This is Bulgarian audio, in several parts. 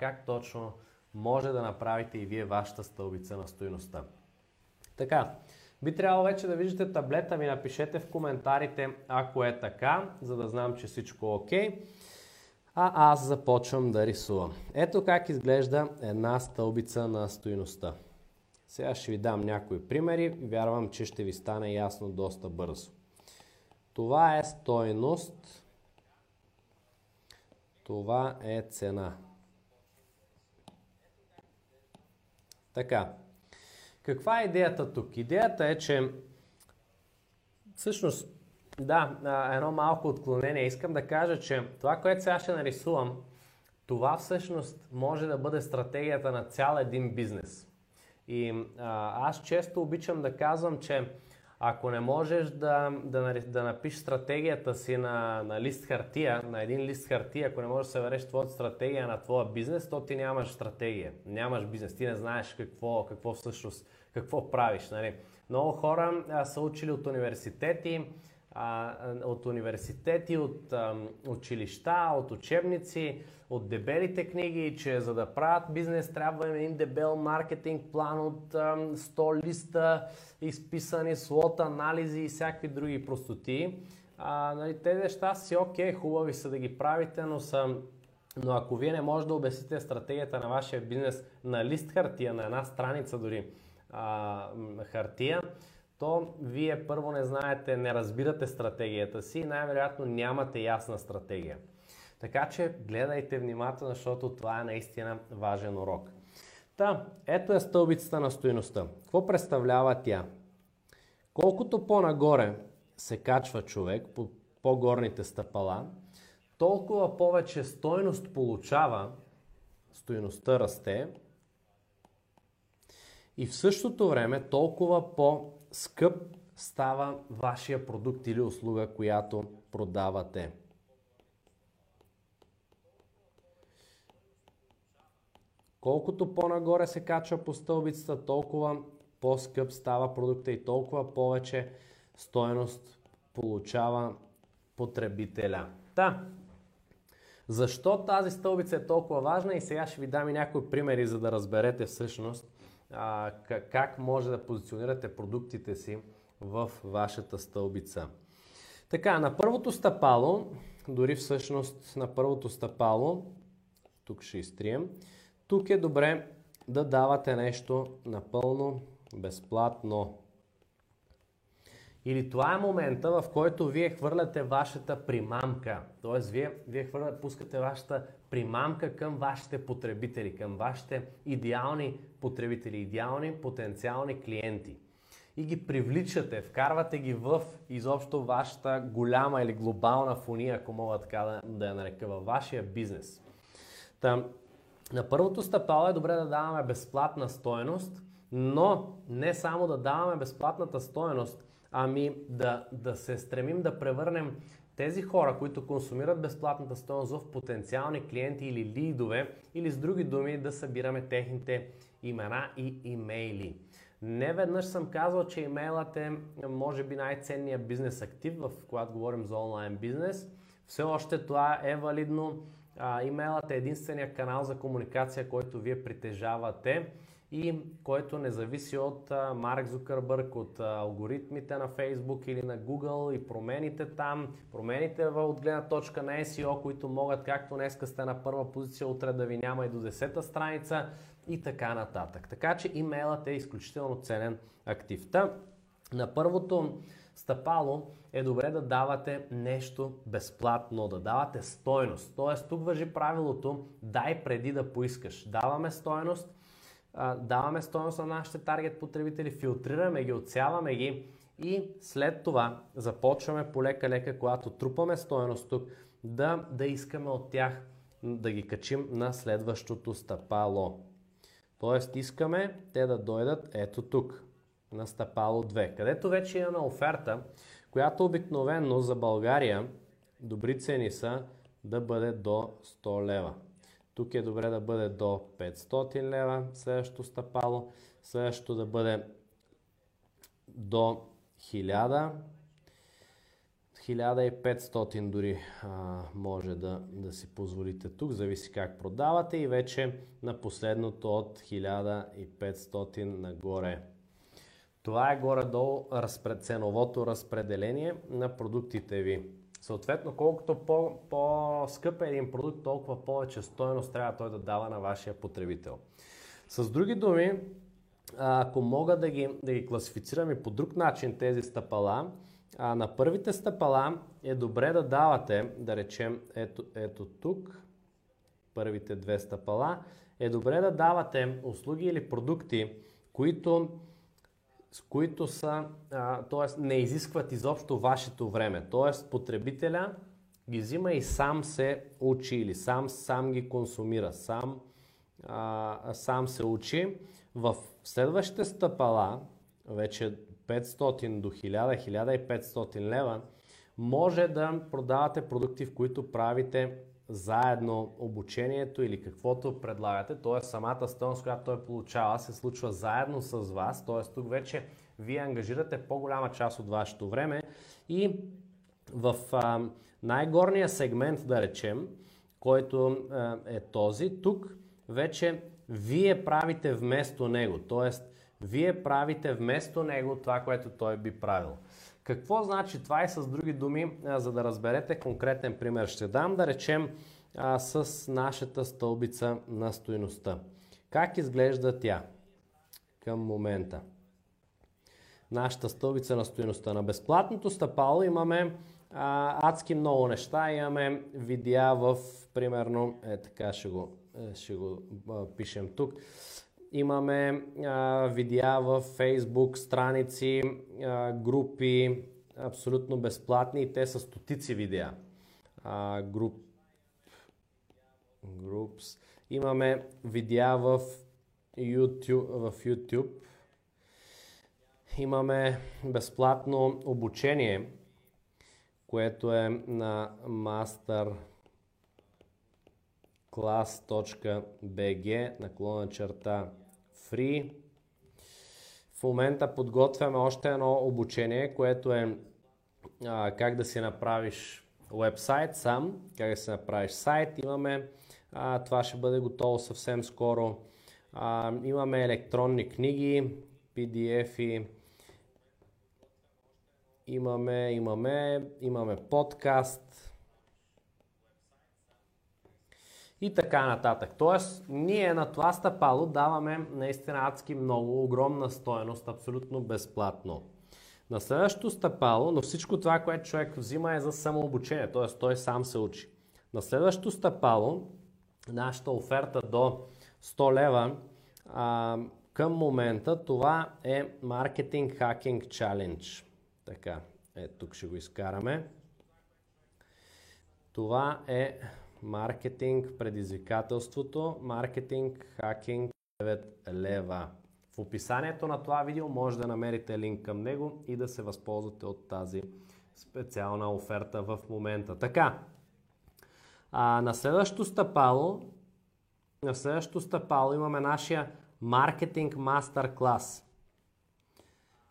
как точно може да направите и вие вашата стълбица на стоиността. Така, би трябвало вече да виждате таблета ми, напишете в коментарите, ако е така, за да знам, че всичко е окей. А аз започвам да рисувам. Ето как изглежда една стълбица на стоиността. Сега ще ви дам някои примери вярвам, че ще ви стане ясно доста бързо. Това е стойност. Това е цена. Така. Каква е идеята тук? Идеята е, че всъщност, да, едно малко отклонение. Искам да кажа, че това, което сега ще нарисувам, това всъщност може да бъде стратегията на цял един бизнес. И а, аз често обичам да казвам, че ако не можеш да, да, да напишеш стратегията си на, на лист хартия, на един лист хартия, ако не можеш да събереш твоята стратегия на твоя бизнес, то ти нямаш стратегия, нямаш бизнес, ти не знаеш какво, какво всъщност, какво правиш. Нали? Много хора а, са учили от университети, а, от университети, от а, училища, от учебници, от дебелите книги, че за да правят бизнес трябва един дебел маркетинг план от а, 100 листа, изписани слот анализи и всякакви други простоти. А, нали, тези неща си окей, хубави са да ги правите, но са но ако вие не можете да обясните стратегията на вашия бизнес на лист хартия, на една страница дори а, хартия, то вие първо не знаете, не разбирате стратегията си и най-вероятно нямате ясна стратегия. Така че гледайте внимателно, защото това е наистина важен урок. Та, ето е стълбицата на стоиността. Какво представлява тя? Колкото по-нагоре се качва човек по по-горните стъпала, толкова повече стойност получава, стоиността расте и в същото време толкова по скъп става вашия продукт или услуга, която продавате. Колкото по-нагоре се качва по стълбицата, толкова по-скъп става продукта и толкова повече стоеност получава потребителя. Та, защо тази стълбица е толкова важна и сега ще ви дам и някои примери, за да разберете всъщност а, как може да позиционирате продуктите си в вашата стълбица. Така, на първото стъпало, дори всъщност на първото стъпало, тук ще изтрием, тук е добре да давате нещо напълно безплатно. Или това е момента, в който вие хвърляте вашата примамка. Тоест, вие, вие хвърляте, пускате вашата примамка към вашите потребители, към вашите идеални потребители, идеални потенциални клиенти. И ги привличате, вкарвате ги в изобщо вашата голяма или глобална фуния, ако мога така да, да я нарека, във вашия бизнес. Та, на първото стъпало е добре да даваме безплатна стоеност, но не само да даваме безплатната стоеност, ами да, да се стремим да превърнем тези хора, които консумират безплатната стоеност в потенциални клиенти или лидове, или с други думи да събираме техните имена и имейли. Не веднъж съм казал, че имейлът е може би най-ценният бизнес актив, в когато говорим за онлайн бизнес. Все още това е валидно. имейлът е единствения канал за комуникация, който вие притежавате и който не зависи от Марк Зукърбърг, от алгоритмите на Facebook или на Google и промените там, промените от гледна точка на SEO, които могат, както днеска сте на първа позиция, утре да ви няма и до 10-та страница и така нататък. Така че имейлът е изключително ценен актив. Та, на първото стъпало е добре да давате нещо безплатно, да давате стойност. Тоест тук въжи правилото дай преди да поискаш. Даваме стойност, даваме стоеност на нашите таргет потребители, филтрираме ги, отсяваме ги и след това започваме полека-лека, когато трупаме стоеност тук, да, да искаме от тях да ги качим на следващото стъпало. Тоест искаме те да дойдат ето тук, на стъпало 2, където вече имаме оферта, която обикновено за България добри цени са да бъде до 100 лева. Тук е добре да бъде до 500 лева, следващото стъпало, следващото да бъде до 1000, 1500 дори а, може да, да си позволите тук, зависи как продавате и вече на последното от 1500 нагоре. Това е горе-долу разпред, ценовото разпределение на продуктите ви. Съответно, колкото по, по-скъп е един продукт, толкова повече стоеност трябва той да дава на вашия потребител. С други думи, ако мога да ги, да ги класифицирам и по друг начин тези стъпала, а на първите стъпала е добре да давате, да речем, ето, ето тук, първите две стъпала, е добре да давате услуги или продукти, които, с които са, т.е. не изискват изобщо вашето време. Т.е. потребителя ги взима и сам се учи или сам, сам ги консумира, сам, а, сам се учи. В следващите стъпала, вече 500 до 1000, 1500 лева, може да продавате продукти, в които правите заедно обучението или каквото предлагате, т.е. самата стойност, която той получава, се случва заедно с вас, т.е. тук вече вие ангажирате по-голяма част от вашето време и в а, най-горния сегмент, да речем, който а, е този, тук вече вие правите вместо него, т.е. вие правите вместо него това, което той би правил. Какво значи това и с други думи, за да разберете конкретен пример ще дам, да речем с нашата стълбица на стоеността. Как изглежда тя към момента? Нашата стълбица на стоеността. На безплатното стъпало имаме а, адски много неща. Имаме видеа в, примерно, е така ще го, е, ще го а, пишем тук. Имаме а, видеа в Facebook, страници, а, групи, абсолютно безплатни и те са стотици видеа. А, груп, groups. Имаме видеа в YouTube, в YouTube. Имаме безплатно обучение, което е на masterclass.bg наклона черта free. В момента подготвяме още едно обучение, което е а, как да си направиш вебсайт сам, как да си направиш сайт. Имаме, а, това ще бъде готово съвсем скоро. А, имаме електронни книги, PDF-и, имаме, имаме, имаме подкаст, и така нататък. Тоест, ние на това стъпало даваме наистина адски много, огромна стоеност, абсолютно безплатно. На следващото стъпало, но всичко това, което човек взима е за самообучение, т.е. той сам се учи. На следващото стъпало, нашата оферта до 100 лева, а, към момента това е Marketing Hacking Challenge. Така, е, тук ще го изкараме. Това е маркетинг предизвикателството, маркетинг хакинг 9 лева. В описанието на това видео може да намерите линк към него и да се възползвате от тази специална оферта в момента. Така, а, на следващото стъпало, на следващото стъпало имаме нашия маркетинг мастер клас.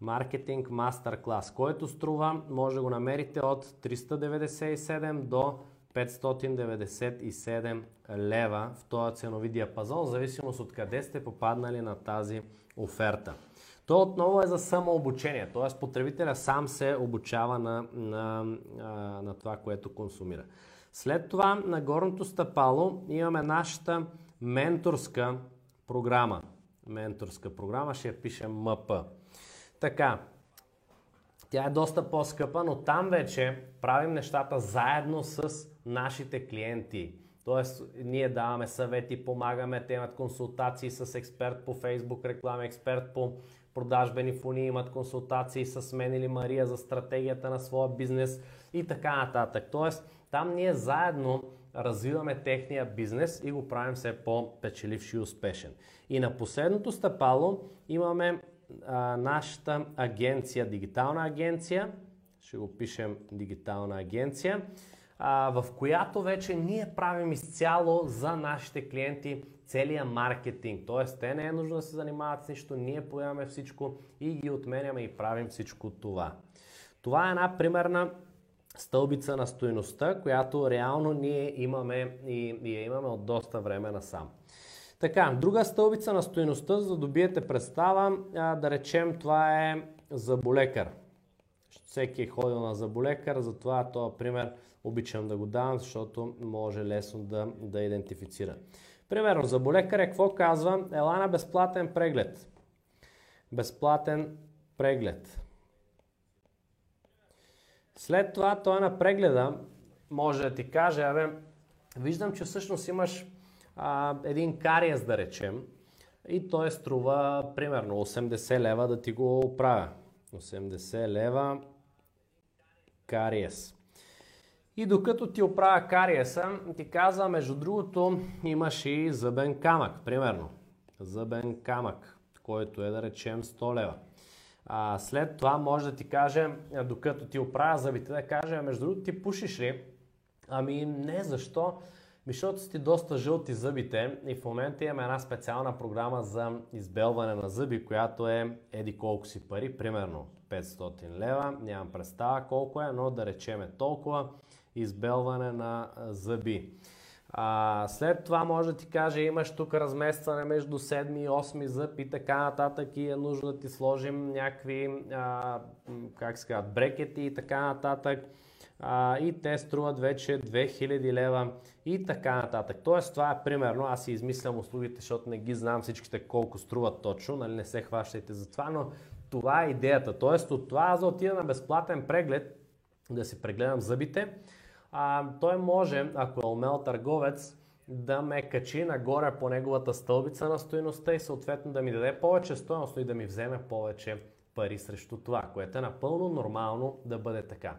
Маркетинг мастер клас, който струва, може да го намерите от 397 до 597 лева в този ценови диапазон, в зависимост от къде сте попаднали на тази оферта. То отново е за самообучение, т.е. потребителя сам се обучава на, на, на това, което консумира. След това на горното стъпало имаме нашата менторска програма. Менторска програма, ще я пишем МП. Така, тя е доста по-скъпа, но там вече правим нещата заедно с нашите клиенти. Тоест, ние даваме съвети, помагаме, те имат консултации с експерт по Facebook реклама, експерт по продажбени фони, имат консултации с мен или Мария за стратегията на своя бизнес и така нататък. Тоест, там ние заедно развиваме техния бизнес и го правим все по-печеливш и успешен. И на последното стъпало имаме а, нашата агенция, дигитална агенция, ще го пишем дигитална агенция, в която вече ние правим изцяло за нашите клиенти целият маркетинг. Тоест, те не е нужно да се занимават с нищо, ние поемаме всичко и ги отменяме и правим всичко това. Това е една примерна стълбица на стоеността, която реално ние имаме и, и я имаме от доста време насам. Така, друга стълбица на стоеността, за да добиете представа, да речем това е заболекар. Всеки е ходил на заболекар, затова този пример обичам да го давам, защото може лесно да, да идентифицира. Примерно, заболекар е какво казва? Ела на безплатен преглед. Безплатен преглед. След това той на прегледа може да ти каже, абе, виждам, че всъщност имаш а, един кариес, да речем, и той струва примерно 80 лева да ти го оправя. 80 лева кариес. И докато ти оправя кариеса, ти казва, между другото, имаш и зъбен камък, примерно. Зъбен камък, който е да речем 100 лева. А, след това може да ти каже, докато ти оправя зъбите, да каже, между другото ти пушиш ли? Ами не, защо? Защото си доста жълти зъбите и в момента имаме една специална програма за избелване на зъби, която е еди колко си пари, примерно 500 лева, нямам представа колко е, но да речеме толкова избелване на зъби. А, след това може да ти каже, имаш тук разместване между 7 и 8 зъб и така нататък и е нужно да ти сложим някакви, а, как се казват, брекети и така нататък. А, и те струват вече 2000 лева и така нататък. Тоест това е примерно, аз си измислям услугите, защото не ги знам всичките колко струват точно, нали не се хващайте за това, но това е идеята. Тоест от това аз да отида на безплатен преглед, да си прегледам зъбите, а, той може, ако е умел търговец, да ме качи нагоре по неговата стълбица на стоеността и съответно да ми даде повече стоеност и да ми вземе повече пари срещу това, което е напълно нормално да бъде така.